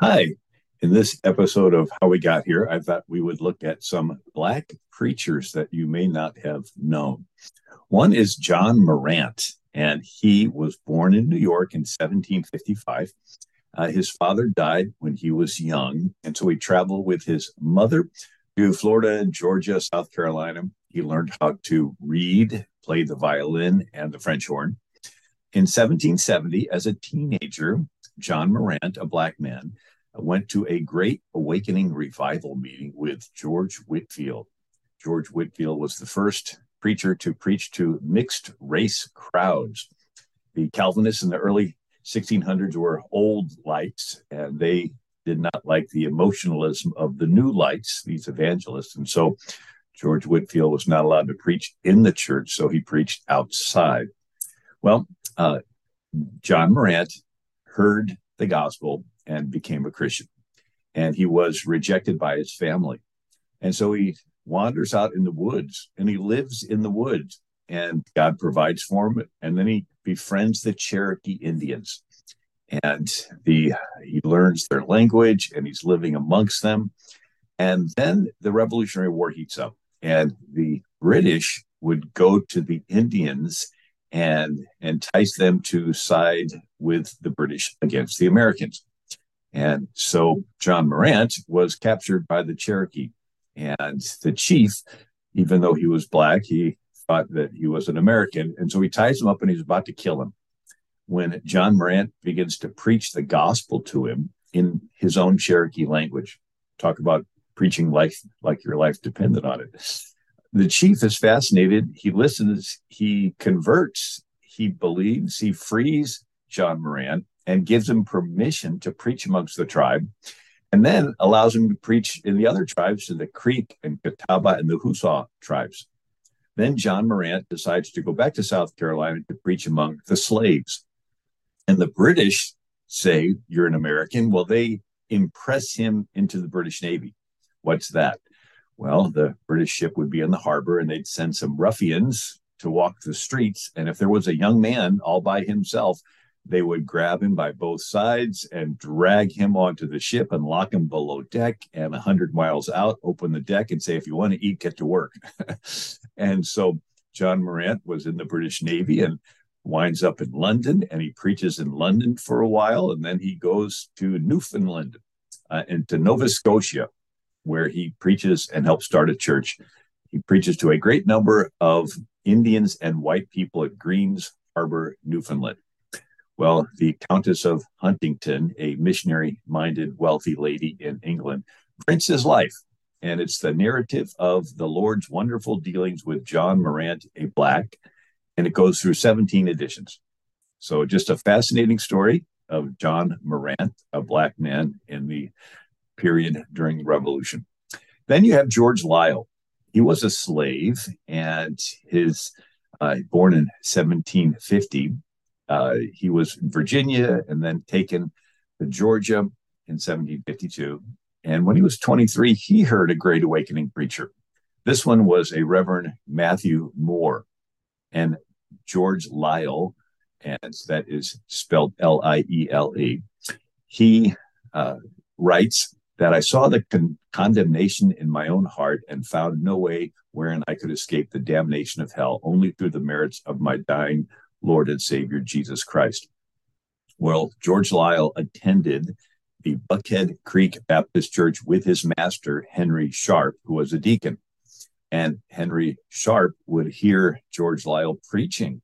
Hi. In this episode of How We Got Here, I thought we would look at some Black preachers that you may not have known. One is John Marrant, and he was born in New York in 1755. Uh, his father died when he was young, and so he traveled with his mother to Florida, Georgia, South Carolina. He learned how to read, play the violin, and the French horn. In 1770, as a teenager, John Marrant, a black man, went to a great awakening revival meeting with George Whitefield. George Whitefield was the first preacher to preach to mixed race crowds. The Calvinists in the early 1600s were old lights, and they did not like the emotionalism of the new lights, these evangelists. And so George Whitefield was not allowed to preach in the church, so he preached outside. Well, uh, John Marrant heard the gospel and became a Christian. And he was rejected by his family. And so he wanders out in the woods and he lives in the woods and God provides for him. And then he befriends the Cherokee Indians and the he learns their language and he's living amongst them. And then the Revolutionary War heats up and the British would go to the Indians and entice them to side with the British against the Americans. And so John Marrant was captured by the Cherokee. And the chief, even though he was black, he thought that he was an American. And so he ties him up and he's about to kill him. When John Marrant begins to preach the gospel to him in his own Cherokee language, talk about preaching life like your life depended on it. The chief is fascinated. He listens, he converts, he believes, he frees John Marrant and gives him permission to preach amongst the tribe, and then allows him to preach in the other tribes, in the Creek and Catawba and the Hausa tribes. Then John Marrant decides to go back to South Carolina to preach among the slaves. And the British say, You're an American. Well, they impress him into the British Navy. What's that? Well, the British ship would be in the harbor and they'd send some ruffians to walk the streets. And if there was a young man all by himself, they would grab him by both sides and drag him onto the ship and lock him below deck and 100 miles out open the deck and say if you want to eat get to work. And so john Marrant was in the british navy and winds up in london and he preaches in london for a while and then he goes to newfoundland uh, and to nova scotia where he preaches and helps start a church. He preaches to a great number of indians and white people at greens harbor newfoundland well, the Countess of Huntingdon, a missionary minded, wealthy lady in England, prints his life. And it's the narrative of the Lord's wonderful dealings with John Marrant, a Black. And it goes through 17 editions. So, just a fascinating story of John Marrant, a Black man in the period during the Revolution. Then you have George Liele. He was a slave and his uh, born in 1750 uh, he was in Virginia and then taken to Georgia in 1752. And when he was 23, he heard a Great Awakening preacher. This one was a Reverend Matthew Moore and George Liele, and that is spelled L I E L E. He uh, writes that I saw the con- condemnation in my own heart and found no way wherein I could escape the damnation of hell, only through the merits of my dying Lord and Savior Jesus Christ. Well, George Liele attended the Buckhead Creek Baptist Church with his master, Henry Sharp, who was a deacon. And Henry Sharp would hear George Liele preaching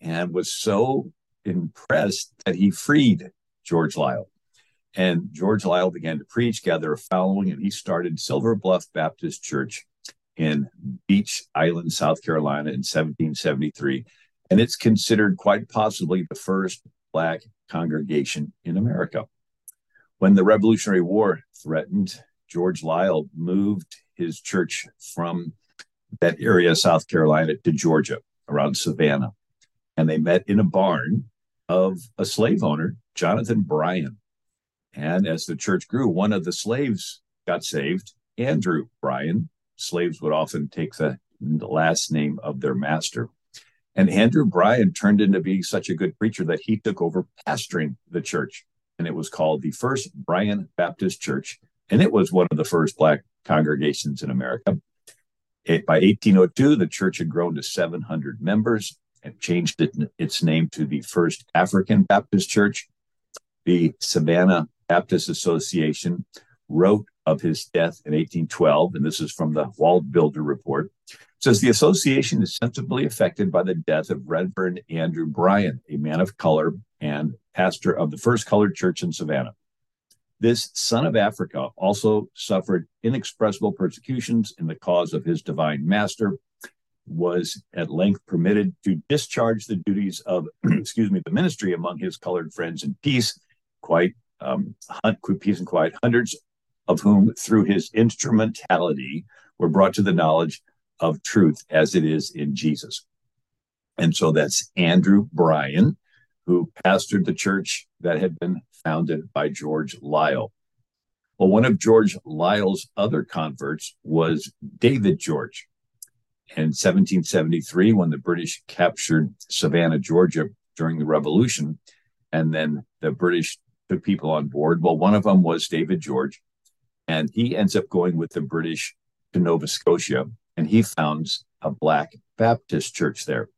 and was so impressed that he freed George Liele. And George Liele began to preach, gather a following, and he started Silver Bluff Baptist Church in Beech Island, South Carolina in 1773 and it's considered quite possibly the first Black congregation in America. When the Revolutionary War threatened, George Liele moved his church from that area, South Carolina, to Georgia, around Savannah. And they met in a barn of a slave owner, Jonathan Bryan. And as the church grew, one of the slaves got saved, Andrew Bryan. Slaves would often take the last name of their master. And Andrew Bryan turned into being such a good preacher that he took over pastoring the church. and it was called the First Bryan Baptist Church, and it was one of the first Black congregations in America. It, by 1802, the church had grown to 700 members and changed it, its name to the First African Baptist Church. The Savannah Baptist Association wrote of his death in 1812, and this is from the WallBuilder Report, says the association is sensibly affected by the death of Reverend Andrew Bryan, a man of color and pastor of the First Colored Church in Savannah. This son of Africa also suffered inexpressible persecutions in the cause of his divine master, was at length permitted to discharge the duties of, excuse me, the ministry among his colored friends in peace, quite um, peace and quiet, hundreds of whom, through his instrumentality, were brought to the knowledge of truth as it is in Jesus. And so that's Andrew Bryan, who pastored the church that had been founded by George Liele. Well, one of George Liele's other converts was David George. In 1773, when the British captured Savannah, Georgia during the Revolution, and then the British took people on board. Well, one of them was David George, and he ends up going with the British to Nova Scotia, and he founds a Black Baptist church there.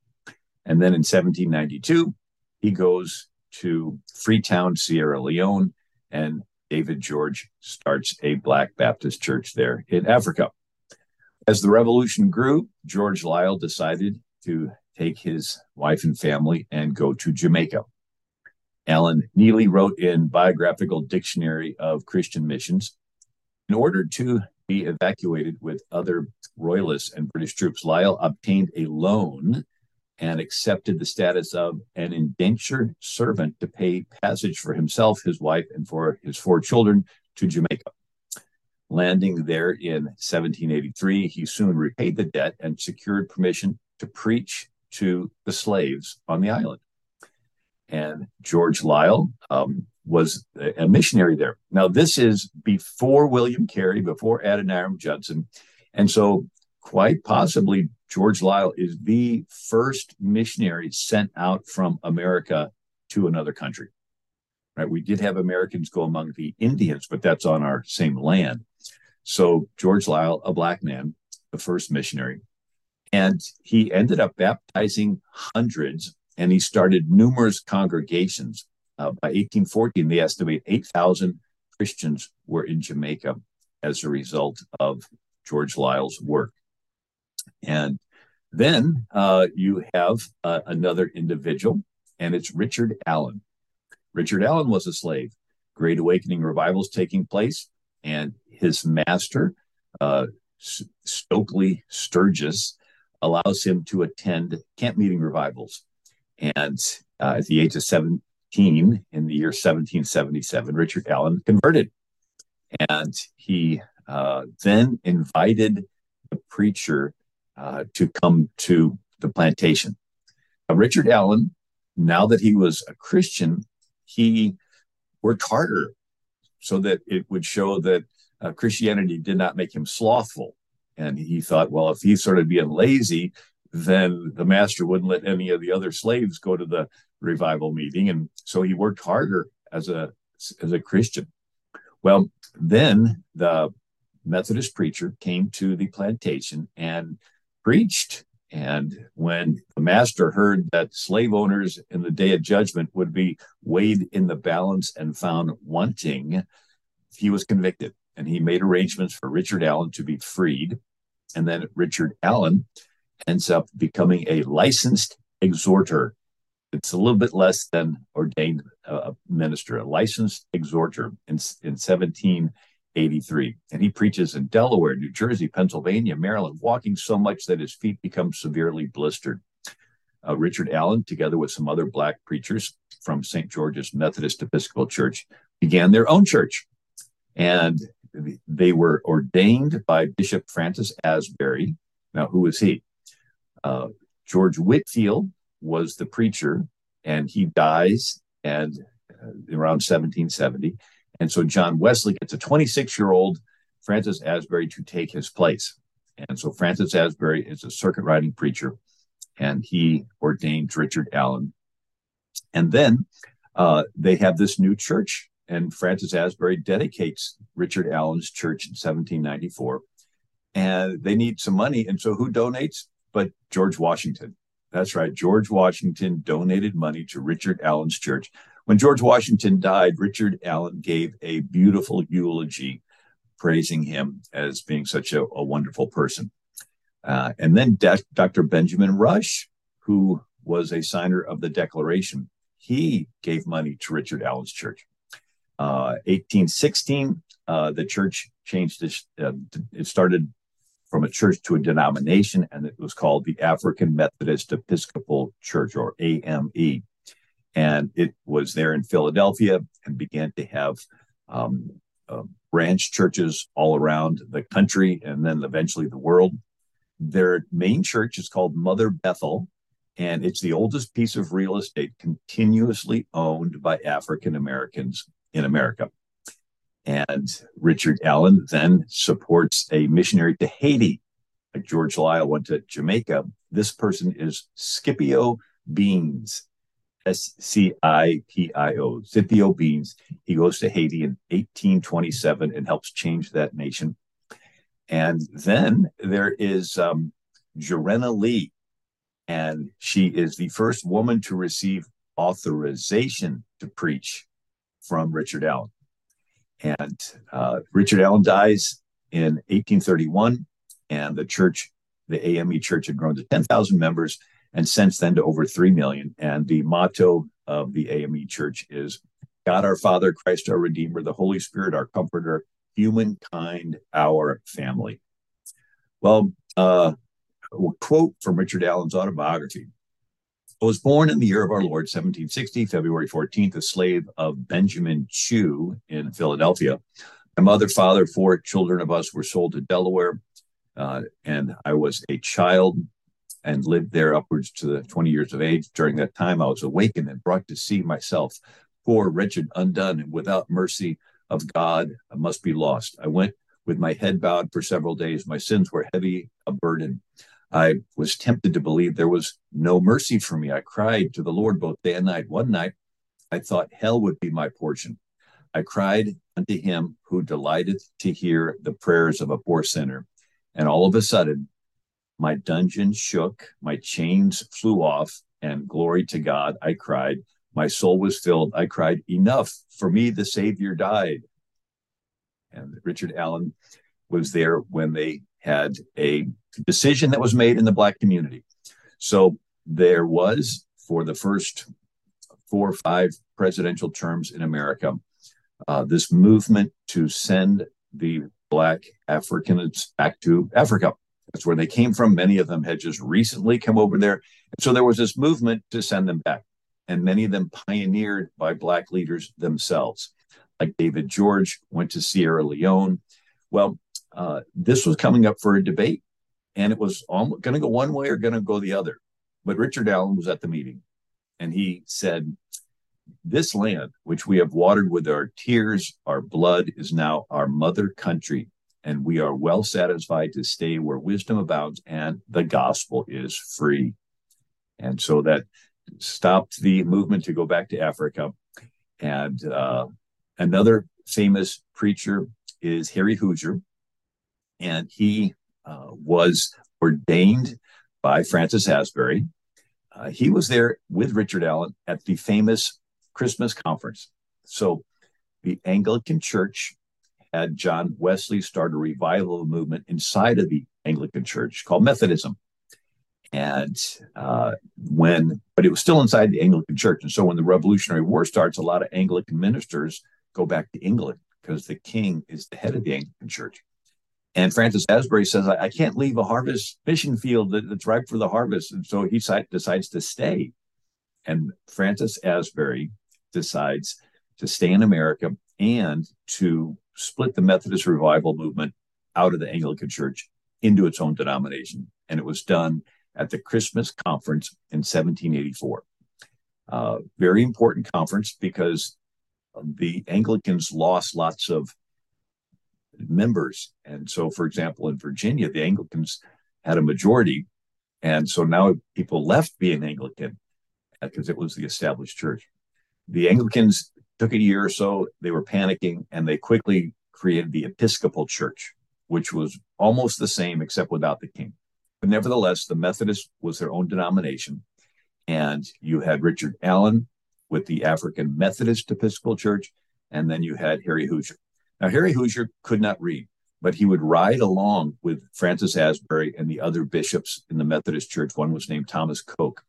And then in 1792, he goes to Freetown, Sierra Leone, and David George starts a Black Baptist church there in Africa. As the revolution grew, George Liele decided to take his wife and family and go to Jamaica. Alan Neely wrote in Biographical Dictionary of Christian Missions in order to be evacuated with other royalists and British troops, Liele obtained a loan and accepted the status of an indentured servant to pay passage for himself, his wife, and for his four children to Jamaica. Landing there in 1783, he soon repaid the debt and secured permission to preach to the slaves on the island. And George Liele um, was a missionary there. Now, this is before William Carey, before Adoniram Judson. And so, quite possibly, George Liele is the first missionary sent out from America to another country. Right? We did have Americans go among the Indians, but that's on our same land. So, George Liele, a black man, the first missionary, and he ended up baptizing hundreds and he started numerous congregations uh, by 1814, they estimate 8,000 Christians were in Jamaica as a result of George Liele's work. And then uh, you have uh, another individual, and it's Richard Allen. Richard Allen was a slave. Great Awakening revivals taking place, and his master, uh, Stokely Sturgis, allows him to attend camp meeting revivals. And uh, at the age of seven, in the year 1777, Richard Allen converted. And he uh, then invited the preacher uh, to come to the plantation. Now, Richard Allen, now that he was a Christian, he worked harder so that it would show that uh, Christianity did not make him slothful. And he thought, well, if he's sort of being lazy, then the master wouldn't let any of the other slaves go to the revival meeting, and so he worked harder as a as a Christian. Well, then the Methodist preacher came to the plantation and preached. And when the master heard that slave owners in the day of judgment would be weighed in the balance and found wanting, he was convicted and he made arrangements for Richard Allen to be freed. And then Richard Allen ends up becoming a licensed exhorter it's a little bit less than ordained uh, minister, a licensed exhorter in, in 1783. And he preaches in Delaware, New Jersey, Pennsylvania, Maryland, walking so much that his feet become severely blistered. Uh, Richard Allen, together with some other Black preachers from St. George's Methodist Episcopal Church, began their own church. And they were ordained by Bishop Francis Asbury. Now, who was he? Uh, George Whitefield was the preacher, and he dies and uh, around 1770. And so John Wesley gets a 26 year old Francis Asbury to take his place. And so Francis Asbury is a circuit riding preacher, and he ordained Richard Allen. And then uh, they have this new church, and Francis Asbury dedicates Richard Allen's church in 1794. And they need some money. And so who donates? But George Washington. That's right. George Washington donated money to Richard Allen's church. When George Washington died, Richard Allen gave a beautiful eulogy praising him as being such a, a wonderful person. Uh, and then De- Dr. Benjamin Rush, who was a signer of the Declaration, he gave money to Richard Allen's church. Uh, 1816, uh, the church changed its, uh, it started from a church to a denomination, and it was called the African Methodist Episcopal Church, or AME. And it was there in Philadelphia and began to have um, uh, branch churches all around the country and then eventually the world. Their main church is called Mother Bethel, and it's the oldest piece of real estate continuously owned by African Americans in America. And Richard Allen then supports a missionary to Haiti. George Liele went to Jamaica. This person is Scipio Beans, S C I P I O, Scipio Beans. He goes to Haiti in 1827 and helps change that nation. And then there is um, Jarena Lee, and she is the first woman to receive authorization to preach from Richard Allen. And uh, Richard Allen dies in 1831, and the church, the AME church, had grown to 10,000 members, and since then to over 3 million. And the motto of the AME church is God our Father, Christ our Redeemer, the Holy Spirit our Comforter, humankind our family. Well, uh, a quote from Richard Allen's autobiography. I was born in the year of our Lord, 1760, February 14th, a slave of Benjamin Chew in Philadelphia. My mother, father, four children of us were sold to Delaware, uh, and I was a child and lived there upwards to the 20 years of age. During that time, I was awakened and brought to see myself, poor, wretched, undone, and without mercy of God, I must be lost. I went with my head bowed for several days. My sins were heavy, a burden. I was tempted to believe there was no mercy for me. I cried to the Lord both day and night. One night, I thought hell would be my portion. I cried unto him who delighteth to hear the prayers of a poor sinner. And all of a sudden, my dungeon shook, my chains flew off, and glory to God, I cried. My soul was filled. I cried, Enough. For me, the Savior died. And Richard Allen was there when they had a decision that was made in the Black community. So there was, for the first four or five presidential terms in America, uh, this movement to send the Black Africans back to Africa. That's where they came from. Many of them had just recently come over there. So there was this movement to send them back, and many of them pioneered by Black leaders themselves. Like David George went to Sierra Leone. Well, uh, this was coming up for a debate, and it was going to go one way or going to go the other. But Richard Allen was at the meeting, and he said, This land, which we have watered with our tears, our blood, is now our mother country, and we are well satisfied to stay where wisdom abounds and the gospel is free. And so that stopped the movement to go back to Africa. And uh, another famous preacher is Harry Hoosier, and he uh, was ordained by Francis Asbury. Uh, he was there with Richard Allen at the famous Christmas conference. So the Anglican Church had John Wesley start a revival movement inside of the Anglican Church called Methodism. And uh, when, but it was still inside the Anglican Church. And so when the Revolutionary War starts, a lot of Anglican ministers go back to England because the king is the head of the Anglican Church. And Francis Asbury says, I, I can't leave a harvest mission field that, that's ripe for the harvest. And so he si- decides to stay. And Francis Asbury decides to stay in America and to split the Methodist revival movement out of the Anglican Church into its own denomination. And it was done at the Christmas conference in 1784. Uh, very important conference because the Anglicans lost lots of members. And so, for example, in Virginia, the Anglicans had a majority. And so now people left being Anglican because it was the established church. the Anglicans took a year or so, they were panicking, and they quickly created the Episcopal Church, which was almost the same except without the king. But nevertheless, the Methodist was their own denomination. And you had Richard Allen with the African Methodist Episcopal Church, and then you had Harry Hoosier. Now, Harry Hoosier could not read, but he would ride along with Francis Asbury and the other bishops in the Methodist Church. One was named Thomas Coke,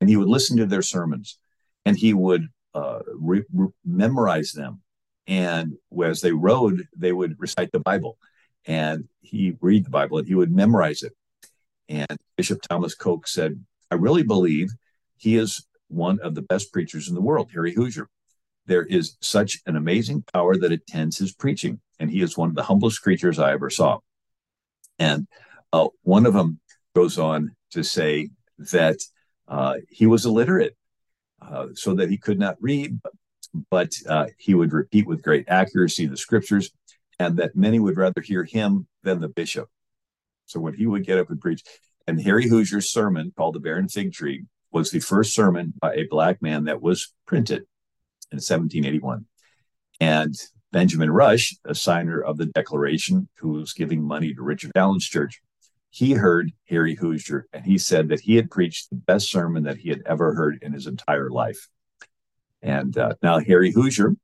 and he would listen to their sermons, and he would uh, re- re- memorize them. And as they rode, they would recite the Bible, and he read the Bible, and he would memorize it. And Bishop Thomas Coke said, "I really believe he is one of the best preachers in the world, Harry Hoosier. There is such an amazing power that attends his preaching, and he is one of the humblest creatures I ever saw. And uh, one of them goes on to say that uh, he was illiterate, uh, so that he could not read, but, uh, he would repeat with great accuracy the scriptures, and that many would rather hear him than the bishop. So when he would get up and preach, and Harry Hoosier's sermon called the Barren Fig Tree was the first sermon by a black man that was printed in 1781. And Benjamin Rush, a signer of the Declaration, who was giving money to Richard Allen's church, he heard Harry Hoosier and he said that he had preached the best sermon that he had ever heard in his entire life. And uh, now Harry Hoosier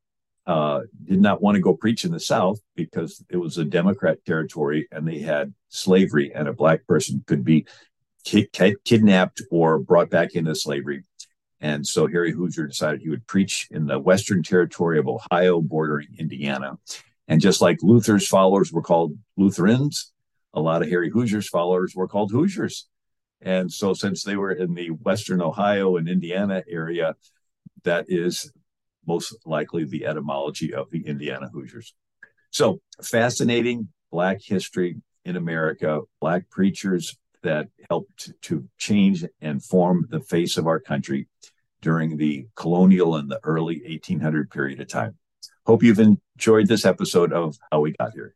uh, did not want to go preach in the South because it was a Democrat territory and they had slavery, and a black person could be kidnapped or brought back into slavery. And so Harry Hoosier decided he would preach in the Western Territory of Ohio, bordering Indiana. And just like Luther's followers were called Lutherans, a lot of Harry Hoosier's followers were called Hoosiers. And so, since they were in the Western Ohio and Indiana area, that is most likely the etymology of the Indiana Hoosiers. So, fascinating Black history in America, Black preachers, that helped to change and form the face of our country during the colonial and the early 1800 period of time. Hope you've enjoyed this episode of How We Got Here.